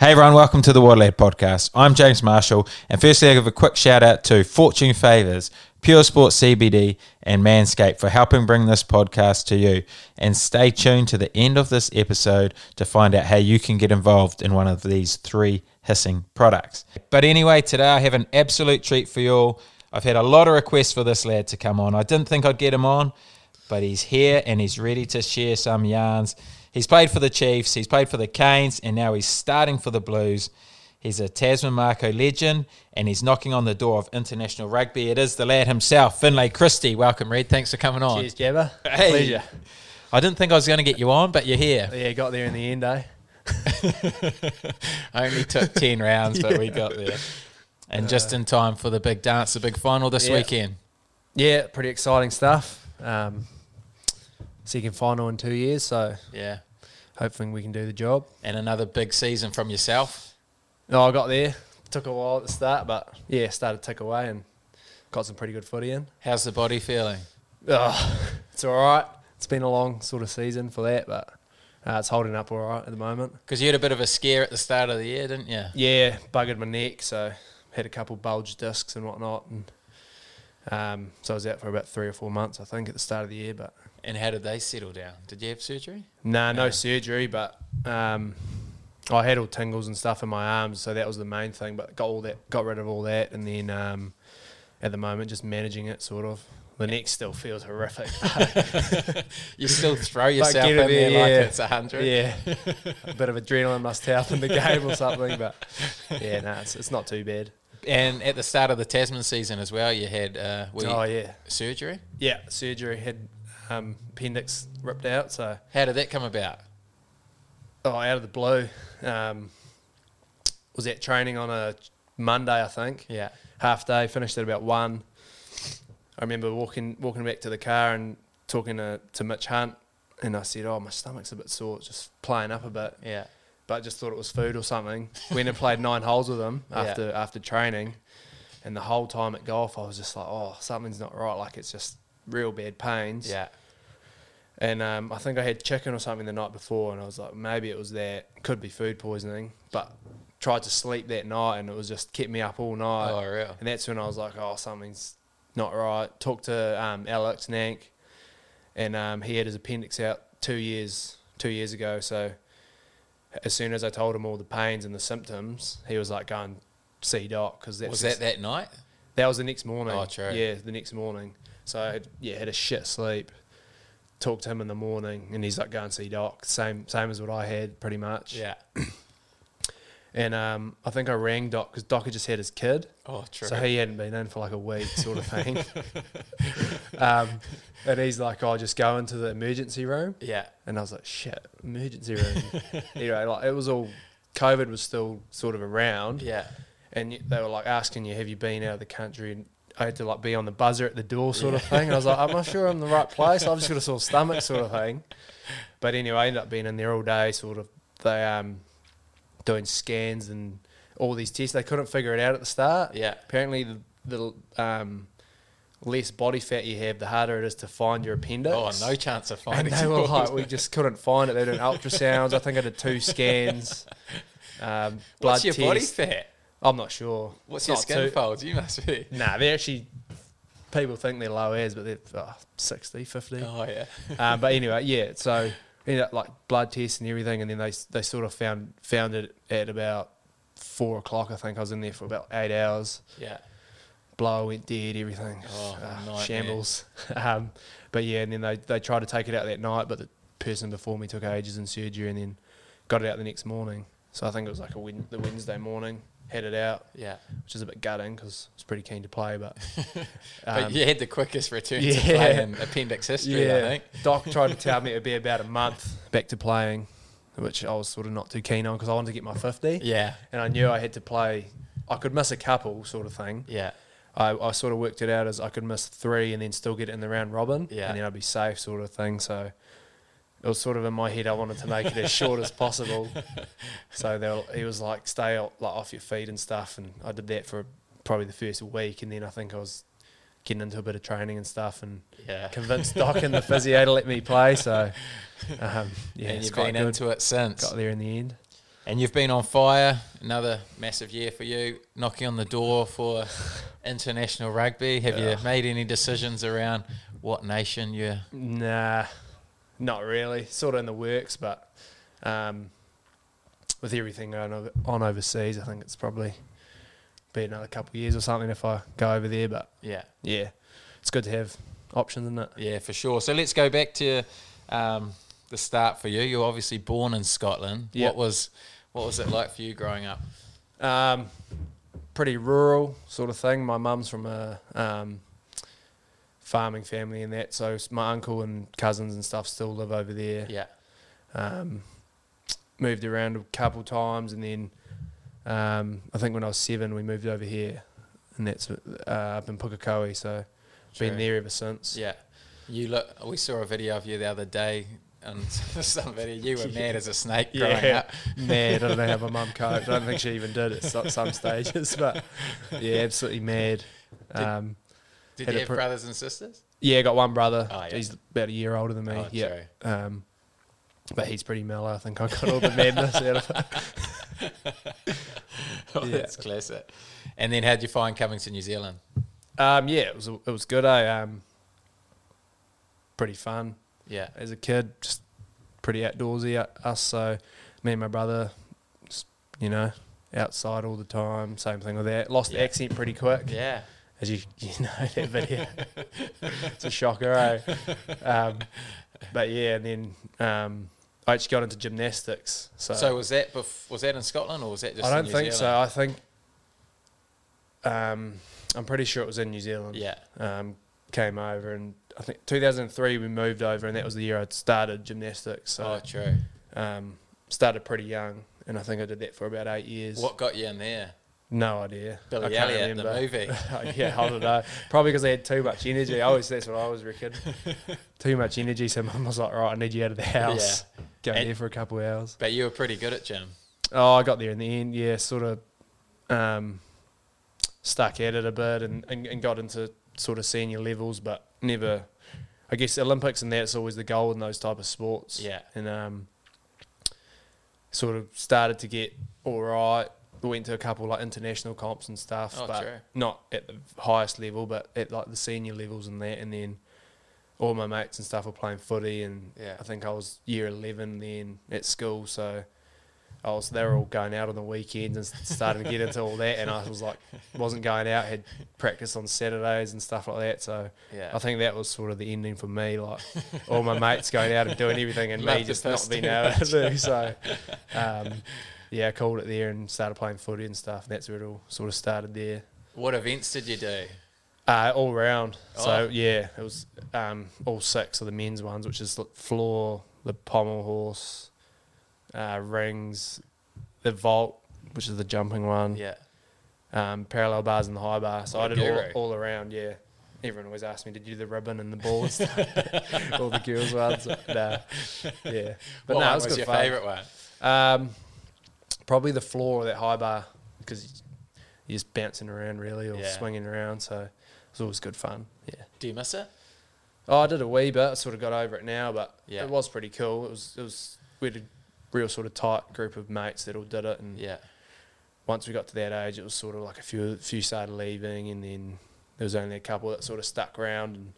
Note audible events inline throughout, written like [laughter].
Hey everyone, welcome to the Waterlad podcast. I'm James Marshall, and firstly, I give a quick shout out to Fortune Favors, Pure Sports CBD, and Manscaped for helping bring this podcast to you. And stay tuned to the end of this episode to find out how you can get involved in one of these three hissing products. But anyway, today I have an absolute treat for you all. I've had a lot of requests for this lad to come on. I didn't think I'd get him on, but he's here and he's ready to share some yarns. He's played for the Chiefs, he's played for the Canes, and now he's starting for the Blues. He's a Tasman Mako legend, and he's knocking on the door of international rugby. It is the lad himself, Finlay Christie. Welcome, Reed. Thanks for coming on. Cheers, Jabba. Hey. Pleasure. I didn't think I was going to get you on, but you're here. Yeah, got there in the end, eh? [laughs] Only took 10 rounds, but we got there. And just in time for the big dance, the big final this Yeah. weekend. Yeah, pretty exciting stuff. Um, second final in two years, so Yeah. hopefully we can do the job. And another big season from yourself. No, I got there. Took a while at the start, but yeah, started to tick away and got some pretty good footy in. How's the body feeling? Oh, it's all right. It's been a long sort of season for that, but uh, it's holding up all right at the moment. Because you had a bit of a scare at the start of the year, didn't you? Yeah, buggered my neck, so had a couple bulge discs and whatnot, and um, so I was out for about three or four months, I think, at the start of the year. But And how did they settle down? Did you have surgery? Nah, no Yeah. surgery, but um, I had all tingles and stuff in my arms, so that was the main thing. But got all that, got rid of all that, and then um, at the moment, just managing it, sort of. The neck still feels horrific. [laughs] [laughs] you still throw yourself in there there, like yeah. it's a hundred. yeah, [laughs] a bit of adrenaline must help in the game or something, but yeah, no, it's, it's not too bad. And at the start of the Tasman season as well, you had uh, Oh yeah, surgery. yeah, surgery had um, appendix ripped out, so How did that come about? oh, out of the blue. Um, was at training on a Monday, I think. Yeah. half day, finished at about one. I remember walking walking back to the car and talking to, to Mitch Hunt, and I said, "Oh, my stomach's a bit sore, it's just playing up a bit." Yeah. But just thought it was food or something. Went and played nine holes with him Yeah. after after training, and the whole time at golf, I was just like, "Oh, something's not right. Like it's just real bad pains." Yeah. And um, I think I had chicken or something the night before, and I was like, maybe it was that. Could be food poisoning, but tried to sleep that night, and it was just kept me up all night. Oh, real. And that's when I was like, oh, something's not right. Talked to um, Alex Nank, and um, he had his appendix out two years two years ago. So as soon as I told him all the pains and the symptoms, he was like, go and see doc because Was that that night? that was the next morning. Oh, true. Yeah, the next morning. So I had, yeah had a shit sleep. Talked to him in the morning, and he's like, go and see doc. Same same as what I had, pretty much. Yeah. [clears throat] And um, I think I rang doc because doc had just had his kid. Oh, true. So he hadn't been in for like a week, sort of thing. [laughs] um, and he's like, "I'll just go into the emergency room," yeah. and I was like, "Shit, emergency room." [laughs] anyway, like it was all COVID was still sort of around, Yeah. and they were like asking you, "Have you been out of the country?" And I had to like be on the buzzer at the door, sort of thing. And I was like, "I'm not sure I'm in the right [laughs] place. I've just got a sore stomach, sort of thing." But anyway, I ended up being in there all day, sort of. They um doing scans and all these tests. They couldn't figure it out at the start Yeah. apparently the, the um, less body fat you have, the harder it is to find your appendix. Oh, no chance of And finding they were like, we just couldn't find it. They did ultrasounds. I think I did two scans. [laughs] Um, blood What's your test. body fat? I'm not sure. What's your not skin too- folds? You must be. [laughs] Nah, they're actually. People think they're low as, but they're oh, 60, 50. Oh, yeah. um, but anyway, yeah. So ended up like blood tests and everything, and then they they sort of found found it at about four o'clock. I think I was in there for about eight hours. Yeah. blower went dead, everything. Oh, nightmare. shambles. [laughs] um, but yeah, and then they, they tried to take it out that night, but the person before me took ages in surgery and then got it out the next morning. So I think it was like a wed- the Wednesday morning, had it out, Yeah. which is a bit gutting because I was pretty keen to play. But, [laughs] But um, you had the quickest return to play in appendix history, I yeah, think. Doc tried to [laughs] tell me it would be about a month back to playing, which I was sort of not too keen on because I wanted to get my 50. Yeah. And I knew I had to play, I could miss a couple sort of thing. Yeah. I, I sort of worked it out as I could miss three and then still get it in the round robin, Yeah. and then I'd be safe, sort of thing. So it was sort of in my head. I wanted to make it as [laughs] short as possible. So he was like, "Stay o- like off your feet and stuff," and I did that for probably the first week, and then I think I was getting into a bit of training and stuff, and Yeah. convinced Doc and the physio to let me play. So [laughs] um, yeah, and you've been good. into it since. Got there in the end. And you've been on fire. Another massive year for you. Knocking on the door for international rugby. Have Yeah. you made any decisions around what nation you're? Nah, not really. Sort of in the works, but um, with everything going over, on overseas, I think it's probably be another couple of years or something if I go over there. But Yeah. yeah, it's good to have options, isn't it? Yeah, for sure. So let's go back to um, the start for you. You're obviously born in Scotland. Yep. What was what was it like for you growing up? Um, pretty rural sort of thing. My mum's from a um, farming family and that, so my uncle and cousins and stuff still live over there. Yeah. Um, moved around a couple times, and then um, I think when I was seven, we moved over here, and that's uh, up in Pukekohe. So been there ever since. Yeah. You look. We saw a video of you the other day, and [laughs] some video. You were [laughs] mad as a snake growing Yeah, up. [laughs] mad. I don't know how my mum coped. I don't think she even did at some stages, but yeah, absolutely mad. Did- Um, Did you have pr- brothers and sisters? yeah, got one brother. Oh, yeah. He's about a year older than me. Oh, yeah, um, but he's pretty mellow. I think I got all the madness out of it. [laughs] Oh, Yeah. That's classic. And then how'd you find coming to New Zealand? Um, yeah, it was it was good. Eh? Um, pretty fun Yeah. as a kid. Just pretty outdoorsy. uh, Us so me and my brother, just, you know, outside all the time. Same thing with that. Lost the accent pretty quick. Yeah. As you [laughs] you know [laughs] that video. it's a shocker, eh? Um, but yeah, and then um, I actually got into gymnastics. So, So was that bef- was that in Scotland or was that just? I don't think so. Zealand? I think um, I'm pretty sure it was in New Zealand. Yeah. Um, came over and I think 2003 we moved over and that was the year I'd started gymnastics. So Oh, true. um, started pretty young and I think I did that for about eight years. What got you in there? No idea. Billy Elliot, the remember. movie. [laughs] yeah, I don't know. Probably because they had too much energy. I always that's what I always reckon. [laughs] too much energy. So mum was like, "Right, I need you out of the house. Go And- there for a couple of hours." But you were pretty good at gym. Oh, I got there in the end. Yeah, sort of um, stuck at it a bit and, and, and got into sort of senior levels, but never. I guess Olympics and that's always the goal in those type of sports. Yeah. and um, sort of started to get all right. Went to a couple like international comps and stuff, Oh, but true. not at the highest level, but at like the senior levels and that. And then all my mates and stuff were playing footy, and Yeah. I think I was year eleven then at school, so I was they were all going out on the weekends and starting to get into all that, and I was like wasn't going out, had practice on Saturdays and stuff like that. So Yeah. I think that was sort of the ending for me, like all my mates going out and doing everything, and [laughs] Love me just not being able to do. So [laughs] um, yeah, I called it there and started playing footy and stuff. And That's where it all sort of started there. What events did you do? Uh, all round. So Oh. yeah, it was um, all six of the men's ones, which is the floor, the pommel horse, uh, rings, the vault, which is the jumping one, Yeah. um, parallel bars and the high bar. So What I did all, all around. Yeah, everyone always asks me, "Did you do the ribbon and the ball and stuff?" [laughs] all the girls ones. Nah. Yeah, [laughs] but what no, it was, was your favourite one? Um, probably the floor of that high bar because you're just bouncing around really or Yeah. swinging around. So it was always good fun. Yeah. Do you miss it? Oh, I did a wee bit. I sort of got over it now, but Yeah. it was pretty cool. It was it was we had a real sort of tight group of mates that all did it, and Yeah. once we got to that age, it was sort of like a few few started leaving, and then there was only a couple that sort of stuck around. And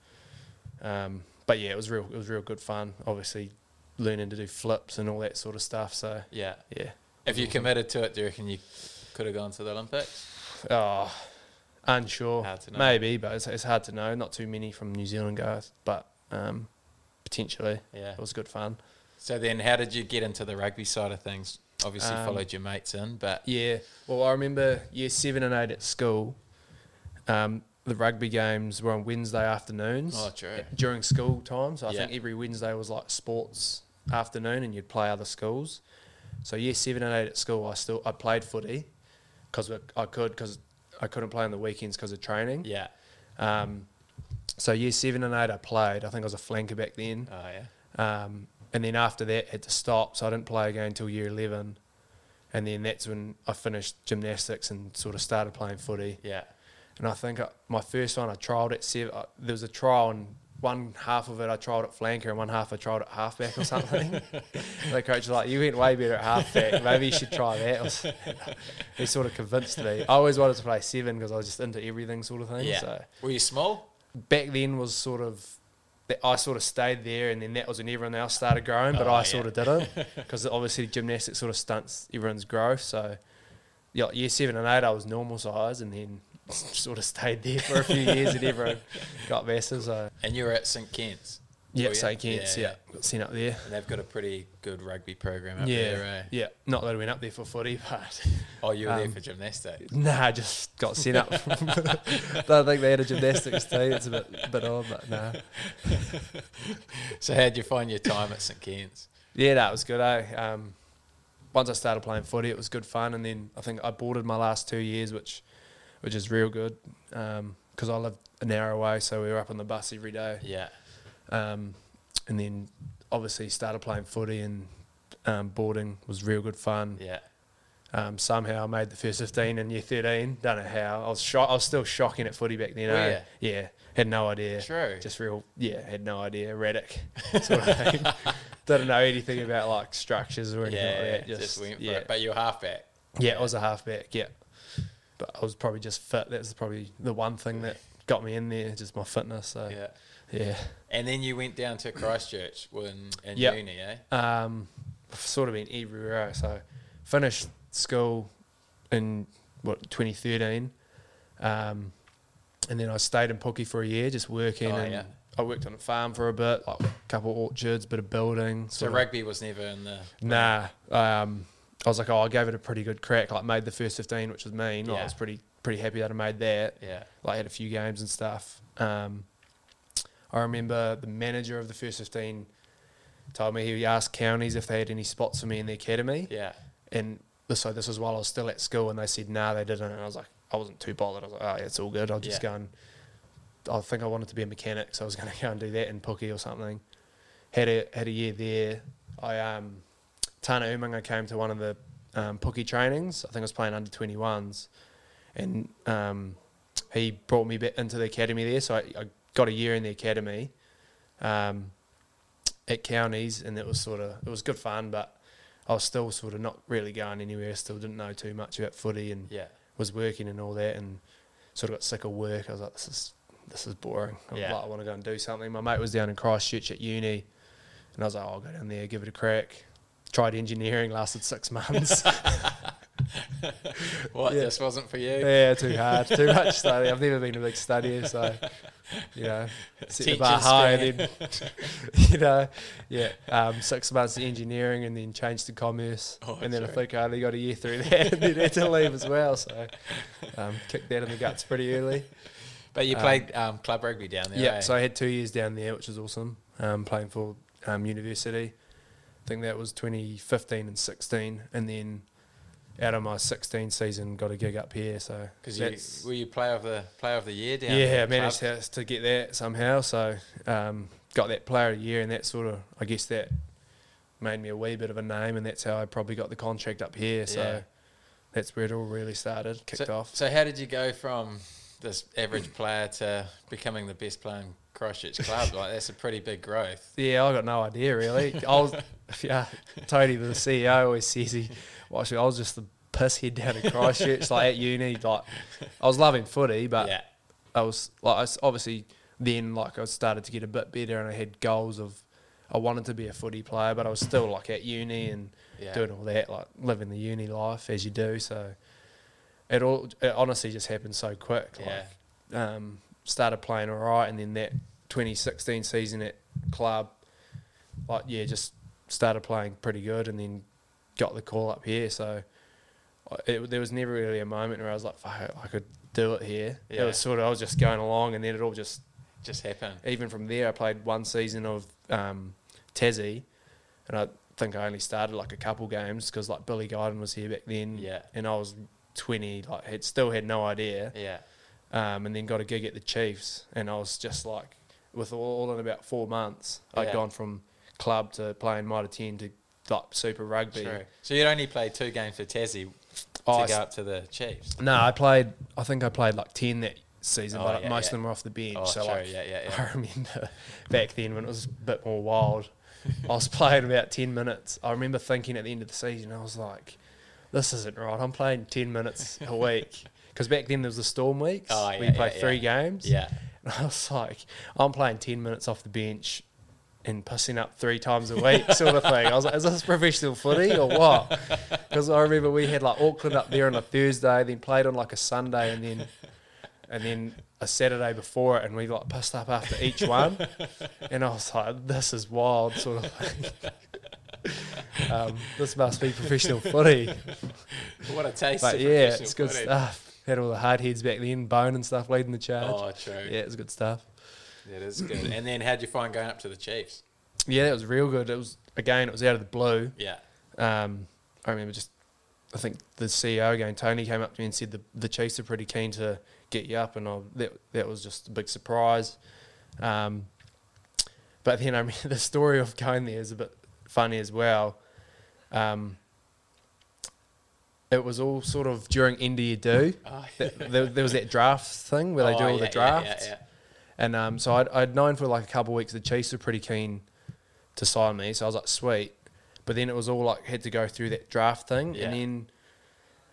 um, but yeah, it was real. It was real good fun. Obviously, learning to do flips and all that sort of stuff. So Yeah. yeah. If you committed to it, do you reckon you could have gone to the Olympics? Oh, unsure. Hard to know. Maybe, but it's, it's hard to know. Not too many from New Zealand guys, but um, potentially Yeah. it was good fun. So then, how did you get into the rugby side of things? Obviously, Um, followed your mates in, but Yeah. Well, I remember year seven and eight at school. Um, the rugby games were on Wednesday afternoons. Oh, true. During school time, so I Yeah. think every Wednesday was like sports afternoon, and you'd play other schools. So year seven and eight at school, I still I played footy because I could because I couldn't play on the weekends because of training. yeah. Um, so year seven and eight, I played. I think I was a flanker back then. Oh yeah. Um, and then after that, had to stop. So I didn't play again until year 11. And then that's when I finished gymnastics and sort of started playing footy. Yeah. And I think I, my first one, I trialled at seven. uh, There was a trial in one half of it I tried at flanker and one half I tried at halfback or something. [laughs] the coach was like, "You went way better at halfback. Maybe you should try that." [laughs] He sort of convinced me. I always wanted to play seven because I was just into everything sort of thing. Yeah. So Were you small? back then was sort of. I sort of stayed there, and then that was when everyone else started growing, but Oh, I yeah. sort of didn't [laughs] because obviously gymnastics sort of stunts everyone's growth. So, yeah, year seven and eight, I was normal size, and then sort of stayed there for a few years, and everyone [laughs] got massive. So, And you were at St Kitts. yeah, were you? St Kent's. yeah, got sent up there. And they've got a pretty good rugby program up yeah, there, eh? yeah. Not that I went up there for footy, [laughs] but Oh, you were there Um, for gymnastics. nah, just got sent up. [laughs] Don't think they had a gymnastics team. It's a bit, bit odd, but nah. So how'd you find your time at St Kent's? Yeah, that was good. Eh? Um, once I started playing footy, it was good fun, and then I think I boarded my last two years, which which is real good because I lived an hour away, so we were up on the bus every day. Yeah. Um, and then obviously started playing footy and um, boarding was real good fun. Yeah. Um, somehow I made the first 15 in year 13. Don't know how. I was sho- I was still shocking at footy back then. Were eh? Yeah. Had no idea. True. Just real, yeah, had no idea. Erratic [laughs] sort of thing. Didn't know anything about like structures or anything yeah, like that. just, Just, went for yeah. it. But you were halfback. Yeah, I was a halfback, yeah. But I was probably just fit. That was probably the one thing that got me in there, just my fitness. So, Yeah. yeah. And then you went down to Christchurch when in Yep. uni, eh? Um, I've sort of been everywhere. So, finished school in what 2013, um, and then I stayed in Pookie for a year, just working. Oh, and yeah. I worked on a farm for a bit, like a couple orchards, bit of building. So of- rugby was never in the. Nah. Um, I was like, oh, I gave it a pretty good crack. Like, made the first 15, which was mean. Like, I was pretty pretty happy that I made that. Yeah. Like, had a few games and stuff. Um, I remember the manager of the first 15 told me he asked counties if they had any spots for me in the academy. Yeah. And so this was while I was still at school, and they said, nah, they didn't. And I was like, I wasn't too bothered. I was like, oh, yeah, it's all good. I'll just Yeah. go and. I think I wanted to be a mechanic, so I was going to go and do that in Pookie or something. Had a had a year there. I um, Tana Umaga, I came to one of the um, Pookie trainings. I think I was playing under 21s, and um, he brought me back into the academy there. So I, I got a year in the academy um, at counties, and it was sort of it was good fun, but I was still sort of not really going anywhere. Still didn't know too much about footy, and Yeah. was working and all that, and sort of got sick of work. I was like, this is this is boring. I, was Yeah. like, I want to go and do something. My mate was down in Christchurch at uni, and I was like, oh, I'll go down there, give it a crack. Tried engineering, lasted six months. [laughs] What? Yeah. This wasn't for you? yeah, too hard, too much study. I've never been a big studier, so you know, set the bar high, and then [laughs] you know, yeah, um, six months of engineering, and then changed to commerce, Oh, and then I true. think I only got a year through [laughs] that, and then had to leave as well. So um, kicked that in the guts pretty early. But you Um, played um, club rugby down there. Yeah, eh? so I had two years down there, which was awesome. Um, playing for um, university. I think that was 2015 and 16, and then out of my 16 season, got a gig up here. So Because you were you player of the player of the year down yeah? I managed to, to get that somehow. So um, got that player of the year, and that sort of, I guess that made me a wee bit of a name, and that's how I probably got the contract up here. So Yeah. that's where it all really started, kicked so, off. So how did you go from this average [clears throat] player to becoming the best player in Christchurch club? [laughs] like that's a pretty big growth. Yeah, I got no idea really. I was, [laughs] yeah, Tony, the CEO, always says he. Well, actually, I was just the piss head down at Christchurch, like at uni. Like, I was loving footy, but yeah. I was like, I was obviously then like I started to get a bit better, and I had goals of I wanted to be a footy player, but I was still like at uni and Yeah. doing all that, like living the uni life as you do. So it all it honestly just happened so quick. Yeah. Like, um, started playing all right, and then that 2016 season at club, like yeah, just started playing pretty good, and then got the call up here. So it, there was never really a moment where I was like, Fuck, I could do it here. Yeah. It was sort of I was just going along, and then it all just Just happened. even from there, I played one season of um, Tassie, and I think I only started like a couple games because like Billy Guyton was here back then, Yeah. and I was twenty, like had still had no idea, Yeah. um, and then got a gig at the Chiefs, and I was just like, with all, in about four months, I'd gone from club to playing mitre ten to like super rugby. True. So you'd only played two games for Tassie to Oh, I go up to the Chiefs. No, I played. I think I played like ten that season, Oh, but yeah, most yeah. of them were off the bench. Oh, so true, like, yeah, yeah, yeah. [laughs] I remember back then when it was a bit more wild. [laughs] I was playing about ten minutes. I remember thinking at the end of the season, I was like, "This isn't right. I'm playing ten minutes a [laughs] week." Because back then there was the storm weeks. Oh, yeah, you play three games. Yeah. And I was like, I'm playing 10 minutes off the bench and pissing up three times a week, sort of thing. I was like, is this professional footy or what? [laughs] Because I remember we had like Auckland up there on a Thursday, then played on like a Sunday, and then and then a Saturday before it, and we like pissed up after each one. And I was like, this is wild, sort of thing. [laughs] um, this must be professional footy. What a taste But of yeah, it's good footy. stuff. Had all the hard heads back then, Bone and stuff leading the charge. Oh, true. Yeah, it was good stuff. It is good. and then how'd you find going up to the Chiefs? Yeah, that was real good. It was again, it was out of the blue. Yeah. Um, I remember just, I think the CEO again, Tony, came up to me and said the the Chiefs are pretty keen to get you up, and I, that that was just a big surprise. Um, but then I [laughs] mean, the story of going there is a bit funny as well. Um, it was all sort of during India do. Oh, Th- there, there was that draft thing where they do Oh, all yeah, the yeah, drafts. Yeah, And um, so I'd, I'd known for like a couple of weeks the Chiefs were pretty keen to sign me. So I was like, sweet. But then it was all like, had to go through that draft thing. Yeah. And then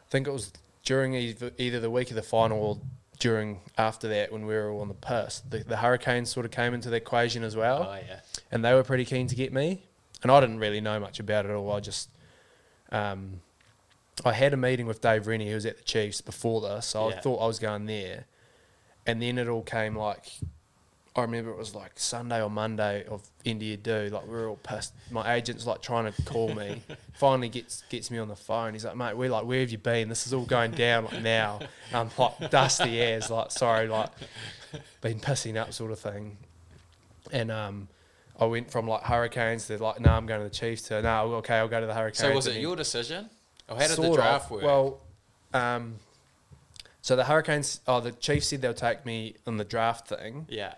I think it was during either, the week of the final or during after that when we were all on the piss, the, the Hurricanes sort of came into the equation as well. Oh, yeah. And they were pretty keen to get me. And I didn't really know much about it at all. I just, um, I had a meeting with Dave Rennie, who was at the Chiefs before this. So Yeah. I thought I was going there. And then it all came like, I remember it was like Sunday or Monday of India do. Like we are all pissed. My agent's like trying to call me. [laughs] Finally gets gets me on the phone. He's like, mate, we're like, where have you been? This is all going down like now. And I'm like dusty as like sorry, like been pissing up sort of thing. And um, I went from like Hurricanes to like, no, I'm going to the Chiefs to no, okay, I'll go to the Hurricanes. So was it your decision? Or how did the Sort of. draft work? Well, um, so the Hurricanes, oh, the Chiefs said they'll take me on the draft thing, yeah.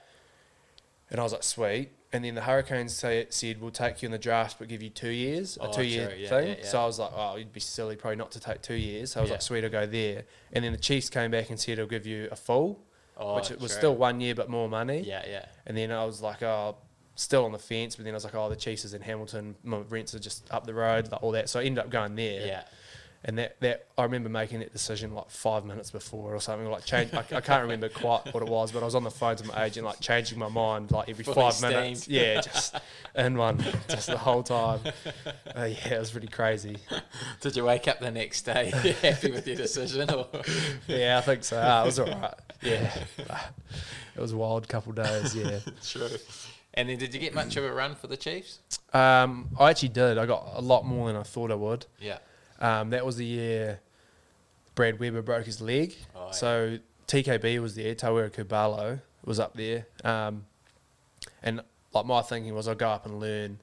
and I was like, sweet. And then the Hurricanes say, said, we'll take you in the draft, but give you two years, a Oh, two year true. Yeah, thing. yeah, yeah. So I was like, oh, you'd be silly probably not to take two years. So I was Yeah. like, sweet, I'll go there. And then the Chiefs came back and said, I'll give you a full, Oh, which it was true. still one year but more money. Yeah, yeah. And then I was like, oh, still on the fence. But then I was like, oh, the Chiefs is in Hamilton. My rents are just up the road, like all that. So I ended up going there. Yeah. And that, that I remember making that decision like five minutes before or something like change. I, I can't remember quite what it was, but I was on the phone to my agent like changing my mind like every Fully five steamed. minutes. Yeah, just in one, just the whole time. Uh, yeah, it was pretty crazy. Did you wake up the next day [laughs] happy with your decision? Or? Yeah, I think so. Ah, it was all right. Yeah, it was a wild couple days. Yeah. [laughs] True. And then did you get much of a run for the Chiefs? Um, I actually did. I got a lot more than I thought I would. Yeah. Um, that was the year Brad Weber broke his leg. Oh, yeah. so TKB was there, Tawera Kerr-Barlow was up there. Um, and like my thinking was I'll go up and learn.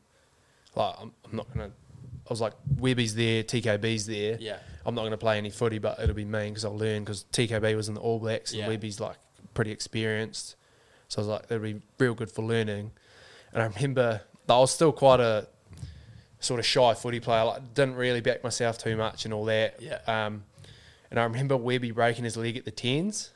Like I'm, I'm not gonna. I was like Webby's there, TKB's there. Yeah. I'm not gonna play any footy, but it'll be mean because I'll learn because TKB was in the All Blacks and Yeah. Webby's like pretty experienced. So I was like, it'll be real good for learning. And I remember I was still quite a sort of shy footy player. Like didn't really back myself too much and all that. Yeah. Um, and I remember Webby breaking his leg at the tens,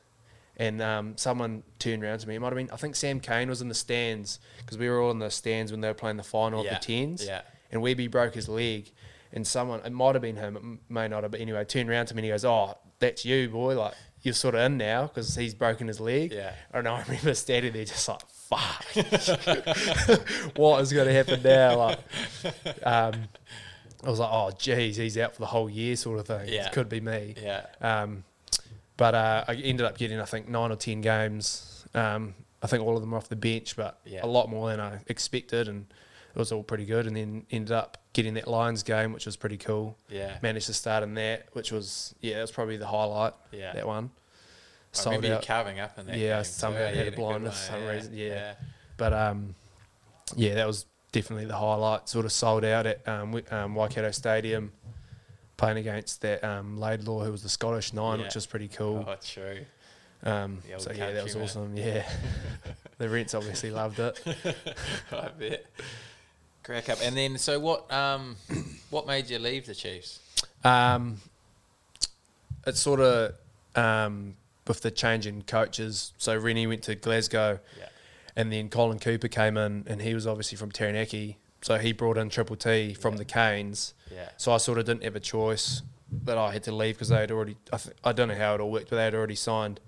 and um, someone turned around to me. It might have been I think Sam Cane was in the stands because we were all in the stands when they were playing the final Yeah. of the tens. Yeah. And Webby broke his leg, and someone it might have been him, it may not have, but anyway, turned around to me and he goes, "Oh, that's you, boy. Like you're sort of in now because he's broken his leg." Yeah. And I remember standing there just like, "Fuck, [laughs] what is going to happen now?" Like, um, I was like, "Oh, geez, he's out for the whole year," sort of thing. Yeah. It could be me. Yeah. Um, but uh, I ended up getting, I think, nine or ten games. Um, I think all of them were off the bench, but Yeah. a lot more than I expected, and it was all pretty good. And then ended up getting that Lions game, which was pretty cool. Yeah. Managed to start in that, which was yeah, that was probably the highlight. Yeah. that one. I Sold remember out. carving up in that. Yeah, somehow too. had a blindness for some reason, yeah. yeah. But um, yeah, that was definitely the highlight. Sort of sold out at um, um, Waikato Stadium, playing against that um, Laidlaw, who was the Scottish nine, Yeah. which was pretty cool. Oh, true. Um, so yeah, that was country, awesome. Yeah, [laughs] the Rents obviously loved it. [laughs] I bet. Crack up. And then, so what? Um, what made you leave the Chiefs? Um, it sort of um, with the change in coaches. So Rennie went to Glasgow, Yeah. and then Colin Cooper came in, and he was obviously from Taranaki. So he brought in Triple T from Yeah. the Canes. Yeah. So I sort of didn't have a choice that I had to leave because they had already. I, th- I don't know how it all worked, but they had already signed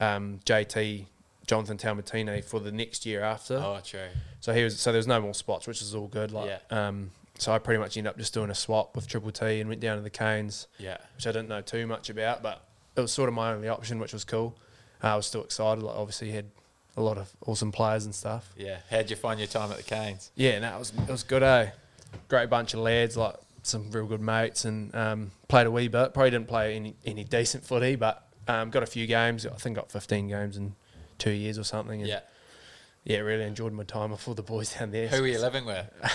um, JT Jonathan Taumateine for the next year after. Oh, true. So he was. So there was no more spots, which is all good. Like, um, so I pretty much ended up just doing a swap with Triple T and went down to the Canes, Yeah. which I didn't know too much about, but it was sort of my only option, which was cool. Uh, I was still excited. Like, obviously, you had a lot of awesome players and stuff. Yeah. How'd you find your time at the Canes? Yeah, no, it was it was good. Eh, great bunch of lads, like some real good mates, and um, played a wee bit. Probably didn't play any any decent footy, but um, got a few games. I think got 15 games in two years or something. And Yeah. yeah, really enjoyed my time with all the boys [laughs] down there. Who were you living with? [laughs]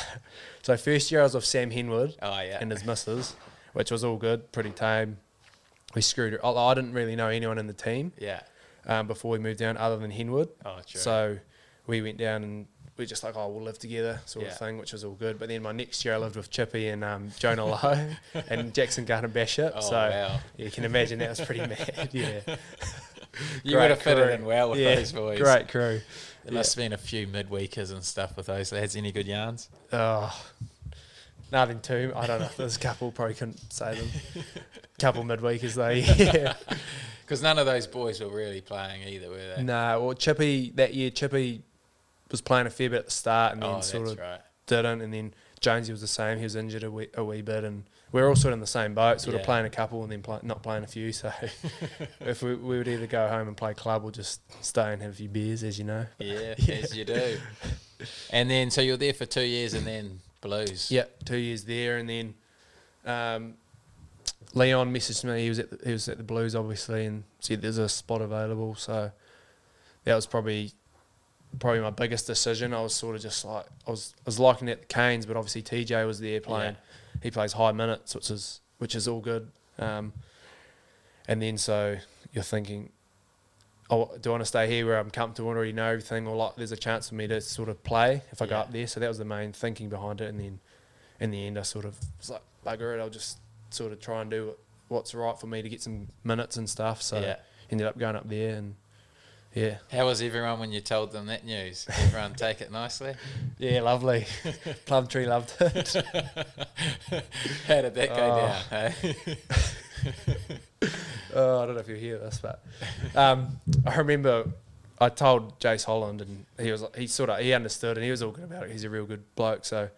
So first year I was with Sam Henwood Oh, yeah. and his missus, which was all good, pretty tame. We screwed her. I didn't really know anyone in the team yeah. um, before we moved down, other than Henwood. Oh, true. So we went down and we are just like, oh, we'll live together, sort Yeah. of thing, which was all good. But then my next year I lived with Chippy and um, Jonah Lowe [laughs] and Jackson Garden-Bachop. Oh, so wow. you can imagine that was pretty [laughs] mad. Yeah. You [laughs] would have fitted in well with yeah, those boys. Great crew. There must have been a few midweekers and stuff with those lads. Any good yarns? Oh, nothing too. I don't know. [laughs] There's a couple probably couldn't say them. [laughs] couple midweekers though. [laughs] Yeah. Because none of those boys were really playing either, were they? no, well, Chippy that year, Chippy was playing a fair bit at the start and then oh, sort of right. didn't. And then Jonesy was the same. He was injured a wee, a wee bit, and we were all sort of in the same boat, sort Yeah. of playing a couple and then play, not playing a few. So if we, we would either go home and play club or just stay and have a few beers, as you know. Yeah, Yeah. as you do. And then, so you're there for two years and then Blues. Yeah, two years there, and then um, Leon messaged me. He was at the, he was at the Blues, obviously, and said there's a spot available. So that was probably probably my biggest decision. I was sort of just like I was I was liking it at the Canes, but obviously TJ was there playing. He plays high minutes, which is which is all good. Um, and then so you're thinking, oh, do I want to stay here where I'm comfortable and already know everything, or like there's a chance for me to sort of play if I go up there? So that was the main thinking behind it. And then in the end, I sort of was like, bugger it, I'll just sort of try and do what's right for me to get some minutes and stuff. So Yeah. ended up going up there and yeah, How was everyone when you told them that news? Everyone [laughs] take it nicely? yeah, lovely. [laughs] Plumtree loved it. [laughs] How did that go Oh. down? Hey? Oh, I don't know if you hear this, but um, I remember I told Jace Holland, and he was he sort of he understood, and he was all good about it. He's a real good bloke, so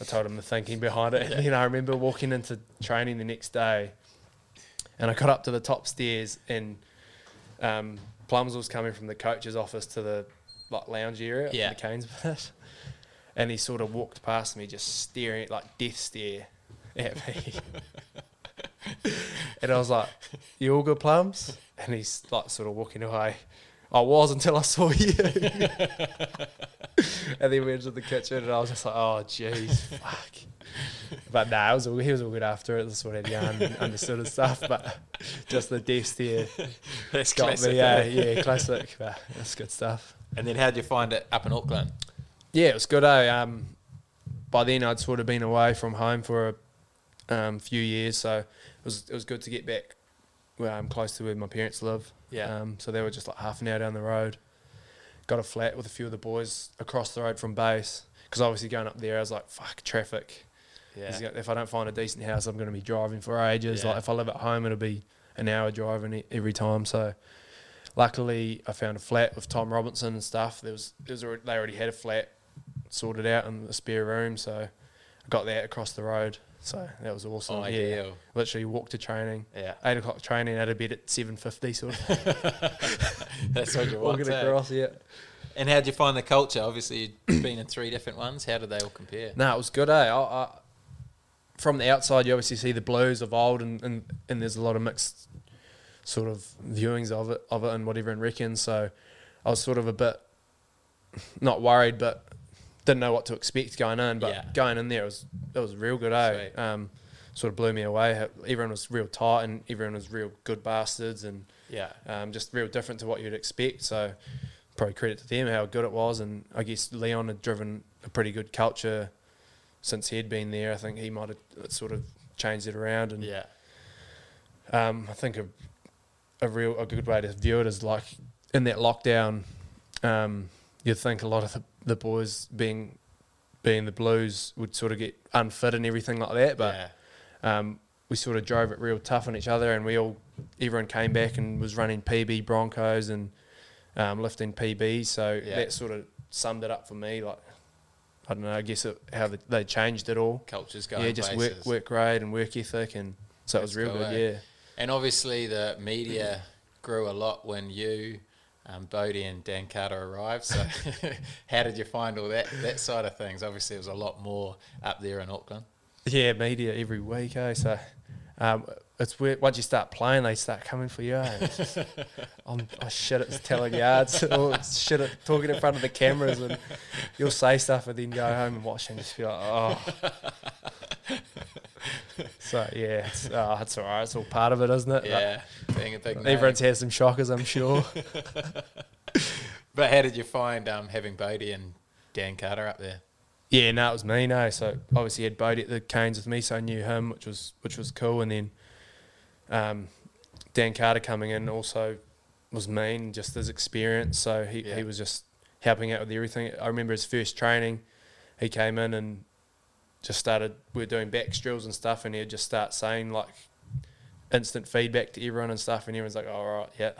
I told him the thinking behind it. And [laughs] then I remember walking into training the next day, and I got up to the top stairs, and um, Plums was coming from the coach's office to the like lounge area, Yeah. the Canes bit, and he sort of walked past me, just staring like death stare at me. [laughs] [laughs] And I was like, "You all good, plums?" And he's like, sort of walking away. I was until I saw you. [laughs] and then we went to the kitchen, and I was just like, "Oh, jeez, fuck." But nah, was all, he was all good after it. That's what I'd yarn and understood and stuff. But just the death stare [laughs] That's got classic. me. Yeah, eh? yeah, classic. But that's good stuff. And then how'd you find it up in Auckland? Yeah, it was good. Eh? Um, by then, I'd sort of been away from home for a um, few years, so was it was good to get back where I'm close to where my parents live. Yeah. Um, so they were just like half an hour down the road. Got a flat with a few of the boys across the road from base. Because obviously going up there, I was like, fuck, traffic. Yeah. If I don't find a decent house, I'm going to be driving for ages. Yeah. Like if I live at home, it'll be an hour driving every time. So luckily, I found a flat with Tom Robinson and stuff. There was, there was already, they already had a flat sorted out in a spare room, so I got that across the road. So that was awesome. Oh, yeah, ideal. literally walked to training. Yeah. Eight o'clock training, out of bed at seven fifty, sort of [laughs] That's what you want. walking eh? across. Yeah. And how'd you find the culture? Obviously, you've been in three different ones. How did they all compare? No, it was good, eh? I, I, from the outside, you obviously see the blues of old, and, and, and there's a lot of mixed sort of viewings of it, of it, and what everyone reckons. So I was sort of a bit not worried, but didn't know what to expect going in. But Yeah. going in there, it was it was real good, eh? Um, sort of blew me away. Everyone was real tight, and everyone was real good bastards, and Yeah. um, just real different to what you'd expect. So probably credit to them how good it was, and I guess Leon had driven a pretty good culture since he'd been there. I think he might have sort of changed it around, and Yeah. um, I think a a real a good way to view it is like in that lockdown, um, you'd think a lot of the, the boys being being the Blues would sort of get unfit and everything like that, but yeah. um, we sort of drove it real tough on each other, and we all everyone came back and was running PB Broncos and um, lifting PBs. So Yeah. that sort of summed it up for me. Like I don't know, I guess it, how they, they changed it all. cultures going yeah, just places. work work rate and work ethic, and so it was real good. eh? Yeah. And obviously, the media grew a lot when you, um, Bodie, and Dan Carter arrived. So, [laughs] how did you find all that that side of things? Obviously, it was a lot more up there in Auckland. Yeah, media every week, eh? So um, it's weird. Once you start playing, they start coming for you. Eh? Just- [laughs] I'm I shit at telling yards [laughs] or shit at talking in front of the cameras, and you'll say stuff and then go home and watch and just feel like, oh. so yeah, it's, oh, it's all right. It's all part of it, isn't it? Yeah, being a big name. everyone's had some shockers, I'm sure. [laughs] But how did you find um, having Bodie and Dan Carter up there? Yeah, no, it was me. No, so obviously had Bodie at the Canes with me, so I knew him, which was which was cool. And then um, Dan Carter coming in also was mean, just his experience. So he, Yeah. he was just helping out with everything. I remember his first training, he came in and just started. We are doing back drills and stuff, and he'd just start saying like instant feedback to everyone and stuff, and everyone's like, "Oh, all right, yeah,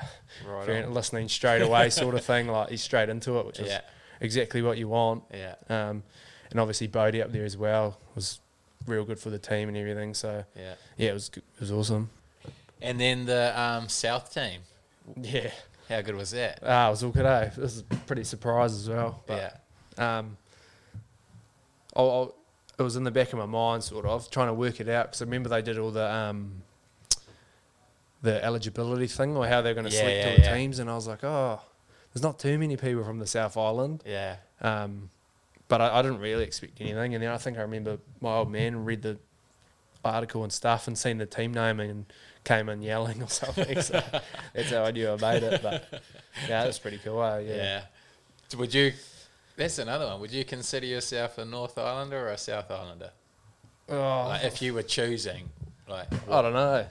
Right. Listening straight away, [laughs] sort of thing." Like he's straight into it, which is Yeah, exactly what you want. yeah, Um, and obviously Bodie up there as well was real good for the team and everything. So yeah. yeah, it was good. it was awesome. And then the um, South team. Yeah, How good was that? ah, it was all good. Eh? It was pretty surprise as well. But yeah, um, I'll, I'll, it was in the back of my mind, sort of trying to work it out because I remember they did all the um, the eligibility thing or how they're going to Yeah, select yeah, all the yeah. teams, and I was like, oh, there's not too many people from the South Island. yeah, Um, but I, I didn't really expect anything. And then I think I remember my old man read the article and stuff and seen the team name and came in yelling or something. so [laughs] that's how I knew I made it. But yeah, that's pretty cool. eh? yeah. yeah. Would you? That's another one. Would you consider yourself a North Islander or a South Islander? Oh, Like, if you were choosing, like, I don't know.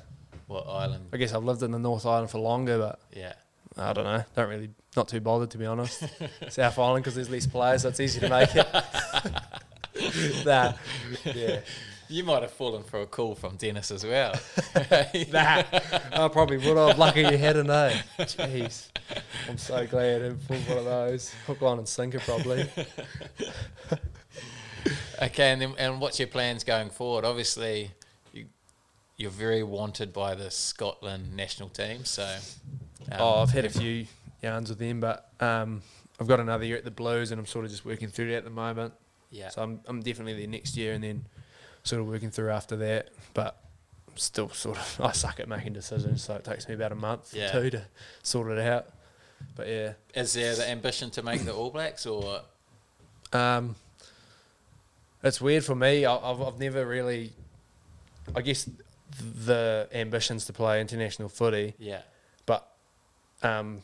What island? I guess I've lived in the North Island for longer, but Yeah, I don't know. Don't really, not too bothered to be honest. [laughs] South Island because there's less players, so it's easy to make it. [laughs] nah, yeah, you might have fallen for a call from Dennis as well. [laughs] nah. I probably would have. Lucky you hadn't, eh? Jeez, I'm so glad I didn't pull one of those. Hook, line, and sinker, probably. Okay, and then, and what's your plans going forward? Obviously, you're very wanted by the Scotland national team. So, um, oh, I've had a few yarns with them, but um, I've got another year at the Blues, and I'm sort of just working through it at the moment. yeah, So I'm I'm definitely there next year, and then sort of working through after that. But I'm still sort of [laughs] I suck at making decisions, so it takes me about a month Yeah. or two to sort it out. But yeah, is there the ambition to make the All Blacks or? um, it's weird for me. I- I've I've never really, I guess, the ambitions to play international footy, Yeah, but um,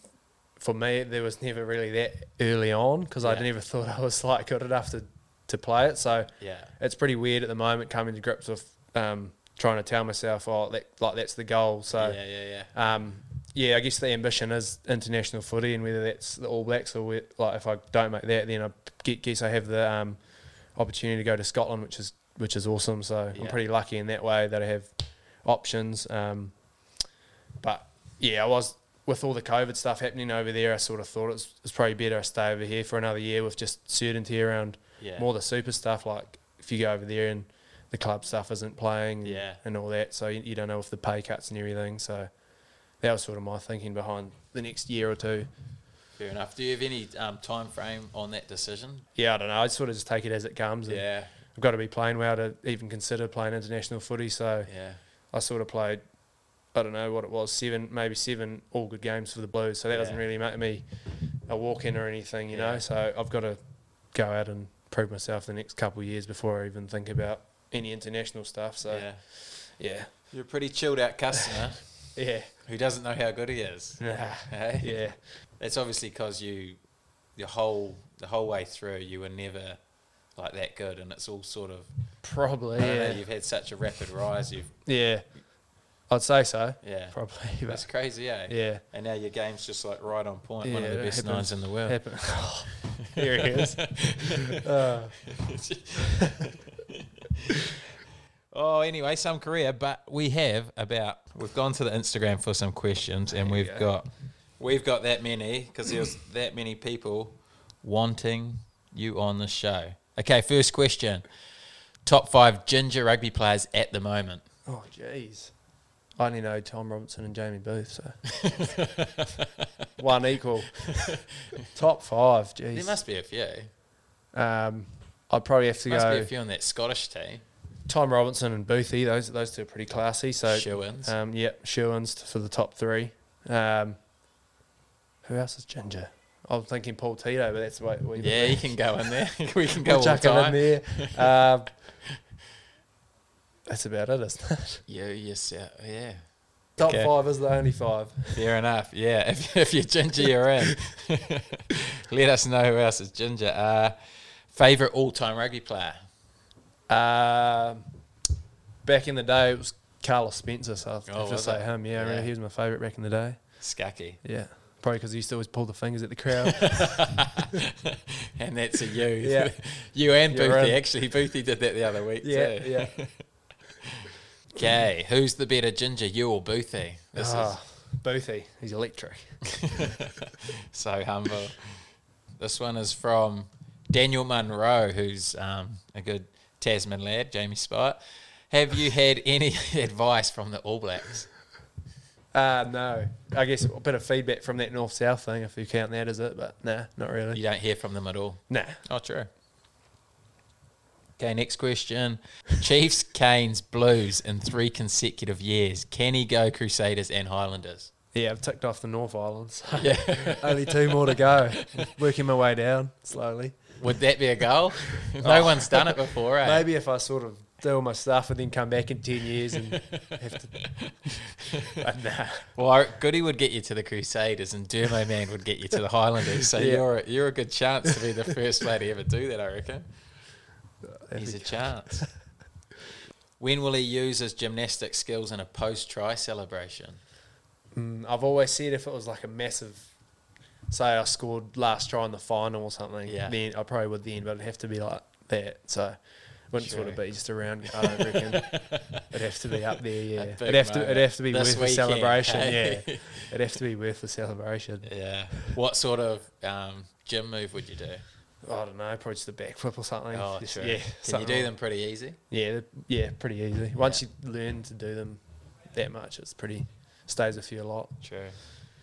for me there was never really that early on because I Yeah. never [laughs] thought I was like good enough to to play it. So. yeah, it's pretty weird at the moment coming to grips with um, trying to tell myself, oh, that, like that's the goal. So, yeah, yeah, yeah. um, yeah, I guess the ambition is international footy, and whether that's the All Blacks or like if I don't make that, then I guess I have the um, opportunity to go to Scotland, which is which is awesome. So Yeah. I'm pretty lucky in that way that I have options. Um, but yeah, I was with all the COVID stuff happening over there. I sort of thought it was, it's probably better I stay over here for another year with just certainty around Yeah. more the super stuff. Like if you go over there and the club stuff isn't playing, and, Yeah. and all that, so you, you don't know if the pay cuts and everything. So that was sort of my thinking behind the next year or two. Fair enough. Do you have any um, time frame on that decision? Yeah, I don't know. I sort of just take it as it comes. and Yeah, I've got to be playing well to even consider playing international footy. So yeah, I sort of played. I don't know what it was, seven, maybe seven all good games for the Blues. So that doesn't really make me a walk in or anything, you Yeah. know. So I've got to go out and prove myself the next couple of years before I even think about any international stuff. So yeah. yeah, You're a pretty chilled out customer [laughs] yeah, who doesn't know how good he is. Nah. Hey? yeah, It's obviously because you, the whole the whole way through, you were never like that good, and it's all sort of. Probably. Don't know, Yeah, you've had such a rapid rise. You've yeah, I'd say so. Yeah. Probably. That's crazy, eh? yeah. And now your game's just like right on point. One of the best happens. nines in the world. Happen. [laughs] Here he is. Uh, [laughs] Oh, anyway, some career, but we have about we've gone to the Instagram for some questions, and There we've go. got we've got that many because there's that many people wanting you on the show. Okay, first question: top five ginger rugby players at the moment. oh, jeez. I only know Tom Robinson and Jamie Booth, so [laughs] one equal. Top five, jeez. There must be a few. Um, I'd probably have to Must be go a few on that Scottish team. Tom Robinson and Boothie. Those those two are pretty classy. So Shewins. um, yep, Sherwins for the top three. Um, who else is ginger? I'm thinking Paul Tito, but that's way. we. yeah, you can go in there. [laughs] we can go We'll all chuck him in there. [laughs] Um, [laughs] that's about it, isn't it? Yeah, yes, yeah, yeah. Top Okay. five is the only five. Fair enough. Yeah, if, if you're ginger, you're in. Let us know who else is ginger. Uh, favorite all-time rugby player? Um, back in the day, it was Carlos Spencer, so I have Oh, to say it? him. Yeah, Yeah. he was my favourite back in the day. Scucky. Yeah, probably because he used to always pull the fingers at the crowd. [laughs] and that's a you. Yeah. [laughs] you and You're Boothie. in. Actually, Boothie did that the other week yeah, too. yeah. [laughs] Okay, who's the better ginger, you or Boothie? This Ah, Boothie, he's electric. so humble. This one is from Daniel Munro, who's um, a good Tasman lad, Jamie Spot. Have you had any advice from the All Blacks? Uh, no, I guess a bit of feedback from that north south thing, if you count that as it, but nah, not really. You don't hear from them at all. Nah. Oh, true. Okay, next question. Chiefs, Canes, Blues in three consecutive years. Can he go Crusaders and Highlanders? Yeah, I've ticked off the North Islands. [laughs] Yeah. [laughs] Only two more to go. Working my way down slowly. Would that be a goal? [laughs] No one's done it before, eh? Maybe if I sort of do all my stuff and then come back in 10 years and have to. [laughs] But nah. Well, Goody would get you to the Crusaders and Dermo Man would get you to the Highlanders. So Yeah. you're, you're a good chance to be the first player to ever do that, I reckon. He's a chance. When will he use his gymnastic skills in a post-try celebration? Mm, I've always said if it was like a massive, say I scored last try in the final or something, Yeah. then I probably would then, but it'd have to be like that. So wouldn't sort of be just around. I don't reckon [laughs] it'd have to be up there. Yeah, it'd have to. It'd have to be This worth the celebration. hey? Yeah, it'd have to be worth the celebration. Yeah. What sort of um, gym move would you do? I don't know, probably just a backflip or something. Oh, Just- true. Yeah, Can you do like- them pretty easy? Yeah, yeah, pretty easy. Once you learn to do them that much, it's pretty stays with you a lot. True.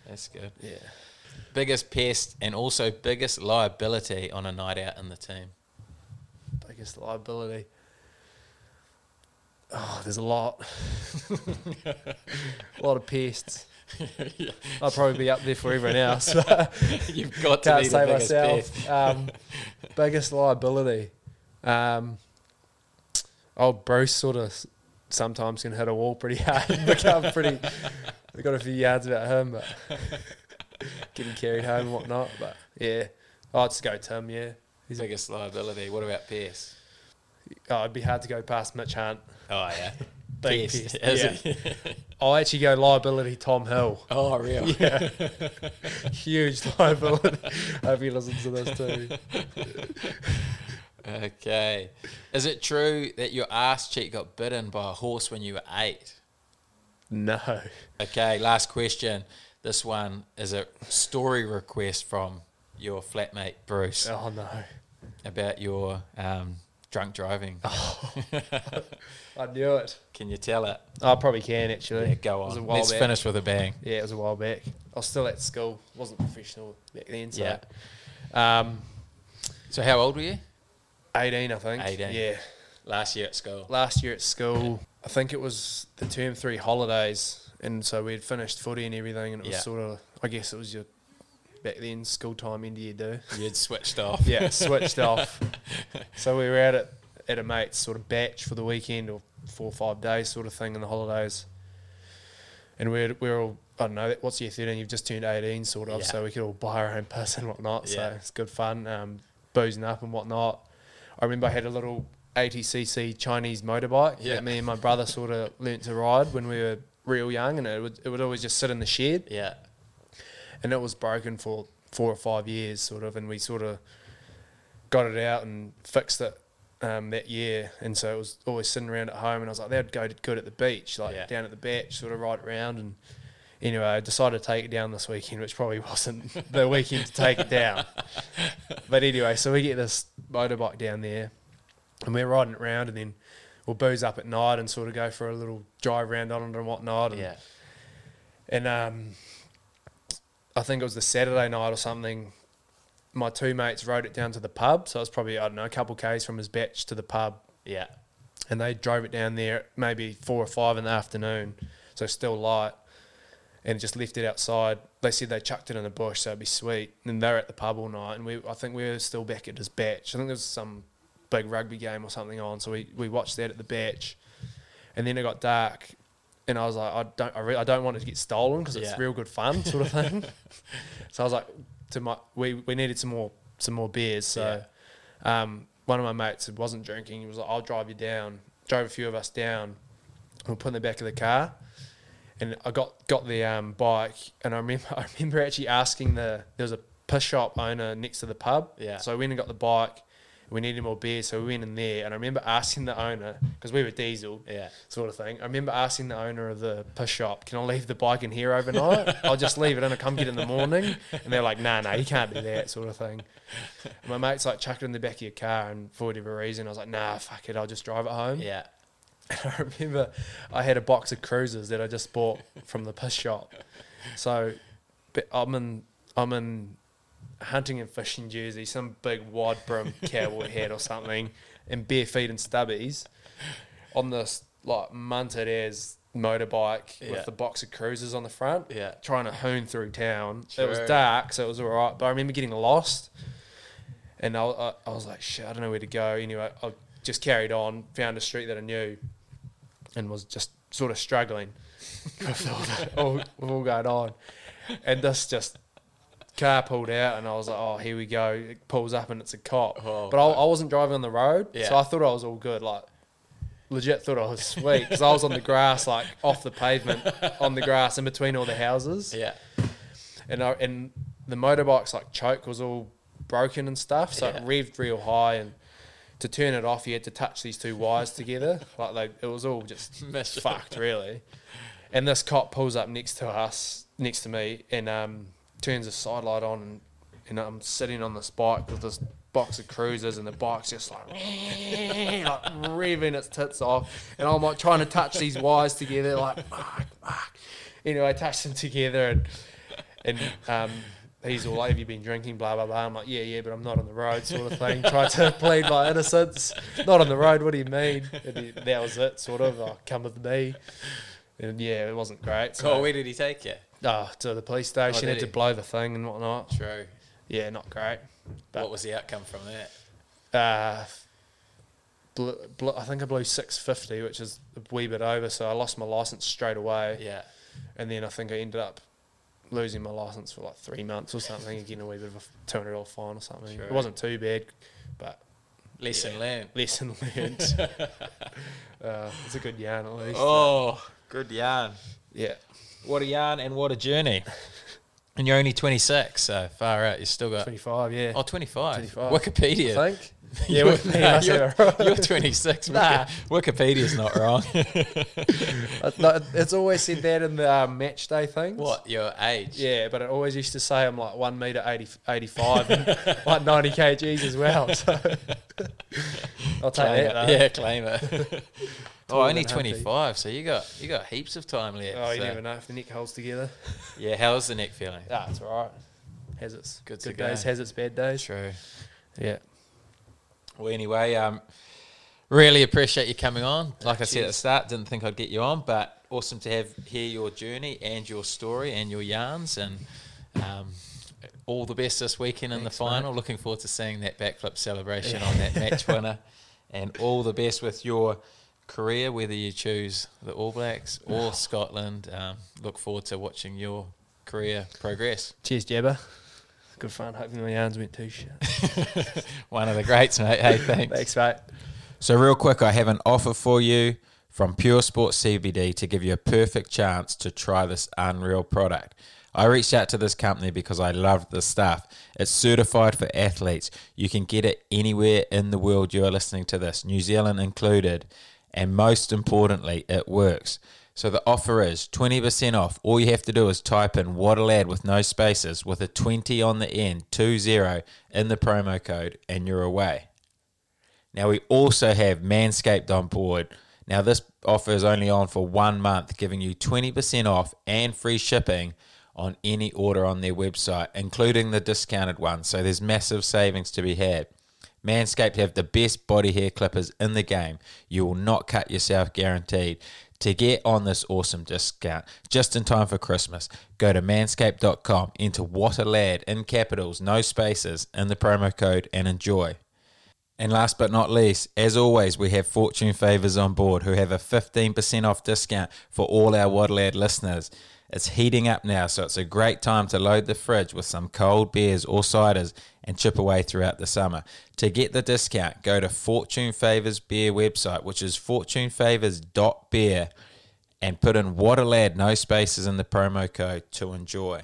That's good. Yeah. Biggest pest and also biggest liability on a night out in the team. Biggest liability. Oh, there's a lot. a lot of pests. [laughs] I'll probably be up there for everyone else. [laughs] You've got to be the biggest myself. Um, biggest liability. Um, old Bruce sort of sometimes can hit a wall pretty hard and become pretty. [laughs] We've got a few yards about him, but getting carried home and whatnot. But yeah, I'd just go Tim. Yeah, His biggest liability. What about pest? oh, it'd be hard to go past Mitch Hunt. Oh yeah. [laughs] Big pest, yeah. [laughs] I'll actually go liability Tom Hill. oh real. [laughs] Yeah. Huge liability. I hope he listens to this too. Okay. Is it true that your ass cheek got bitten by a horse when you were eight? No. Okay, last question. This one is a story request from your flatmate Bruce Oh no. About your um, drunk driving. [laughs] I knew it. Can you tell it? I probably can actually. Yeah, go It was a on. while Let's back. finish with a bang. Yeah, it was a while back. I was still at school. wasn't professional back then. So, Yeah. um, So how old were you? 18, I think. 18. Yeah. Last year at school. Last year at school, I think it was the term three holidays, and so we had finished footy and everything, and it was Yeah. sort of, I guess it was your back then school time end of year do. You'd switched [laughs] off. Yeah, switched [laughs] off. So we were out at, at a mate's sort of batch for the weekend or four or five days sort of thing in the holidays. And we're, we're all, I don't know, what's year 13? You've just turned 18 sort of, Yeah. so we could all buy our own piss and whatnot. Yeah. So it's good fun, um, boozing up and whatnot. I remember I had a little 80cc Chinese motorbike Yeah. that me and my brother sort of learnt to ride when we were real young, and it would it would always just sit in the shed, Yeah. And it was broken for four or five years, sort of, and we sort of got it out and fixed it um, that year, and so it was always sitting around at home, and I was like, that'd go good at the beach, like Yeah. down at the beach, sort of right around, and anyway, I decided to take it down this weekend, which probably [laughs] wasn't the weekend to take it down, [laughs] but anyway, so we get this motorbike down there, and we're riding it around, and then we'll booze up at night and sort of go for a little drive around on it and whatnot, and Yeah. and um, I think it was the Saturday night or something. My two mates rode it down to the pub, so it was probably I don't know a couple k's from his batch to the pub, Yeah. and they drove it down there maybe four or five in the afternoon, so still light, and just left it outside. They said they chucked it in the bush, so it'd be sweet. And they were at the pub all night, and we I think we were still back at his batch. I think there was some big rugby game or something on, so we, we watched that at the batch, and then it got dark, and I was like, I don't I, re- I don't want it to get stolen because it's Yeah. real good fun sort of [laughs] thing. so I was like, to my we we needed some more some more beers, so um, one of my mates who wasn't drinking, he was like, I'll drive you down. Drove a few of us down. We put in the back of the car, and I got got the um, bike, and I remember [laughs] I remember actually asking the there was a piss shop owner next to the pub. Yeah. So I went and got the bike. We needed more beer, so we went in there, and I remember asking the owner because we were diesel, Yeah. sort of thing. I remember asking the owner of the piss shop, "Can I leave the bike in here overnight? I'll just leave it and I come get it in the morning." And they're like, "Nah, nah, you can't do that," sort of thing. And my mate's like, "Chuck it in the back of your car," and for whatever reason, I was like, "Nah, fuck it, I'll just drive it home." Yeah. [laughs] I remember I had a box of cruisers that I just bought from the piss shop. So but I'm in I'm in hunting and fishing jersey, some big wide brim [laughs] cowboy hat or something, and bare feet and stubbies on this like munted as motorbike Yeah. with the box of cruisers on the front. Yeah. Trying to hoon through town. It was dark, so it was all right. But I remember getting lost, and I, I, I was like, shit, I don't know where to go. Anyway, I just carried on, found a street that I knew, and was just sort of struggling [laughs] with all, the, all, with all going on. And this just car pulled out, and I was like, oh, here we go. It pulls up, and it's a cop. Oh, but I, I wasn't driving on the road, so I thought I was all good. Like, legit thought I was sweet because I was on the grass, like off the pavement, on the grass in between all the houses Yeah. and I, and the motorbike's like choke was all broken and stuff, so Yeah. it revved real high, and to turn it off, you had to touch these two wires together, like they, it was all just [laughs] Miserable. fucked, really. And this cop pulls up next to us, next to me, and um, turns the side light on, and, and I'm sitting on this bike with this box of cruisers, and the bike's just like, [laughs] like revving its tits off, and I'm like trying to touch these wires together, like fuck, fuck. Anyway, I touched them together, and and um, he's all, have you been drinking? Blah blah blah. I'm like, yeah, yeah, but I'm not on the road, sort of thing. Tried to [laughs] plead my innocence. Not on the road. What do you mean? He- that was it, sort of. Oh, come with me. And yeah, it wasn't great. So, where did he take you? Oh, to the police station, did had to he? blow the thing and whatnot. True. Yeah, not great. But- what was the outcome from that? Uh, blew, blew, I think I blew 650, which is a wee bit over. So I lost my license straight away. Yeah. and then I think I ended up losing my license for like three months or something, and getting a wee bit of a two hundred dollar fine or something. Sure. It wasn't too bad, but Lesson learned. lesson [laughs] learned. uh, it's a good yarn at least. Oh, good yarn. yeah, What a yarn and what a journey. [laughs] And you're only 26, so far out. You still got. twenty five. Yeah, Oh, 25. 25. Wikipedia. I think. [laughs] Yeah, no, you're, you're 26. Nah. Wikipedia's not wrong. [laughs] It's always said that in the um, match day things. What? Your age? Yeah, but it always used to say I'm like one meter 80, 85 and like ninety kgs as well. So I'll take Claim that. it. Yeah, claim it. Oh, only 25, so you got you got heaps of time left. Oh, you so- never know if the neck holds together. [laughs] Yeah, how's the neck feeling? Ah, it's all right. Has its Good good, to go. days, has its bad days. True. Yeah. Well, anyway, um, really appreciate you coming on. Like I said at the start, didn't think I'd get you on, but awesome to have hear your journey and your story and your yarns and um, all the best this weekend in Thanks, the mate. final. Looking forward to seeing that backflip celebration on that match winner, [laughs] and all the best with your career, whether you choose the All Blacks or [sighs] Scotland. Um, look forward to watching your career progress. Cheers, Jabba. Good fun. Hoping my yarns went too shit. [laughs] One of the greats, mate. Hey, thanks. Thanks, mate. So, real quick, I have an offer for you from Pure Sports CBD to give you a perfect chance to try this unreal product. I reached out to this company because I loved the stuff. It's certified for athletes. You can get it anywhere in the world you are listening to this, New Zealand included. And most importantly, it works. So the offer is 20% off. All you have to do is type in Waterlad with no spaces with a 20 on the end, 20 in the promo code, and you're away. Now we also have Manscaped on board. Now this offer is only on for one month, giving you 20% off and free shipping on any order on their website, including the discounted one. So there's massive savings to be had. Manscaped have the best body hair clippers in the game. You will not cut yourself guaranteed. To get on this awesome discount just in time for Christmas, go to manscaped.com, enter what a lad in capitals, no spaces, in the promo code, and enjoy. And last but not least, as always, we have Fortune Favors on board who have a 15% off discount for all our Waddlad listeners. It's heating up now, so it's a great time to load the fridge with some cold beers or ciders and chip away throughout the summer. To get the discount, go to Fortune Favors Beer website, which is fortunefavors.beer, and put in what a lad, no spaces in the promo code to enjoy.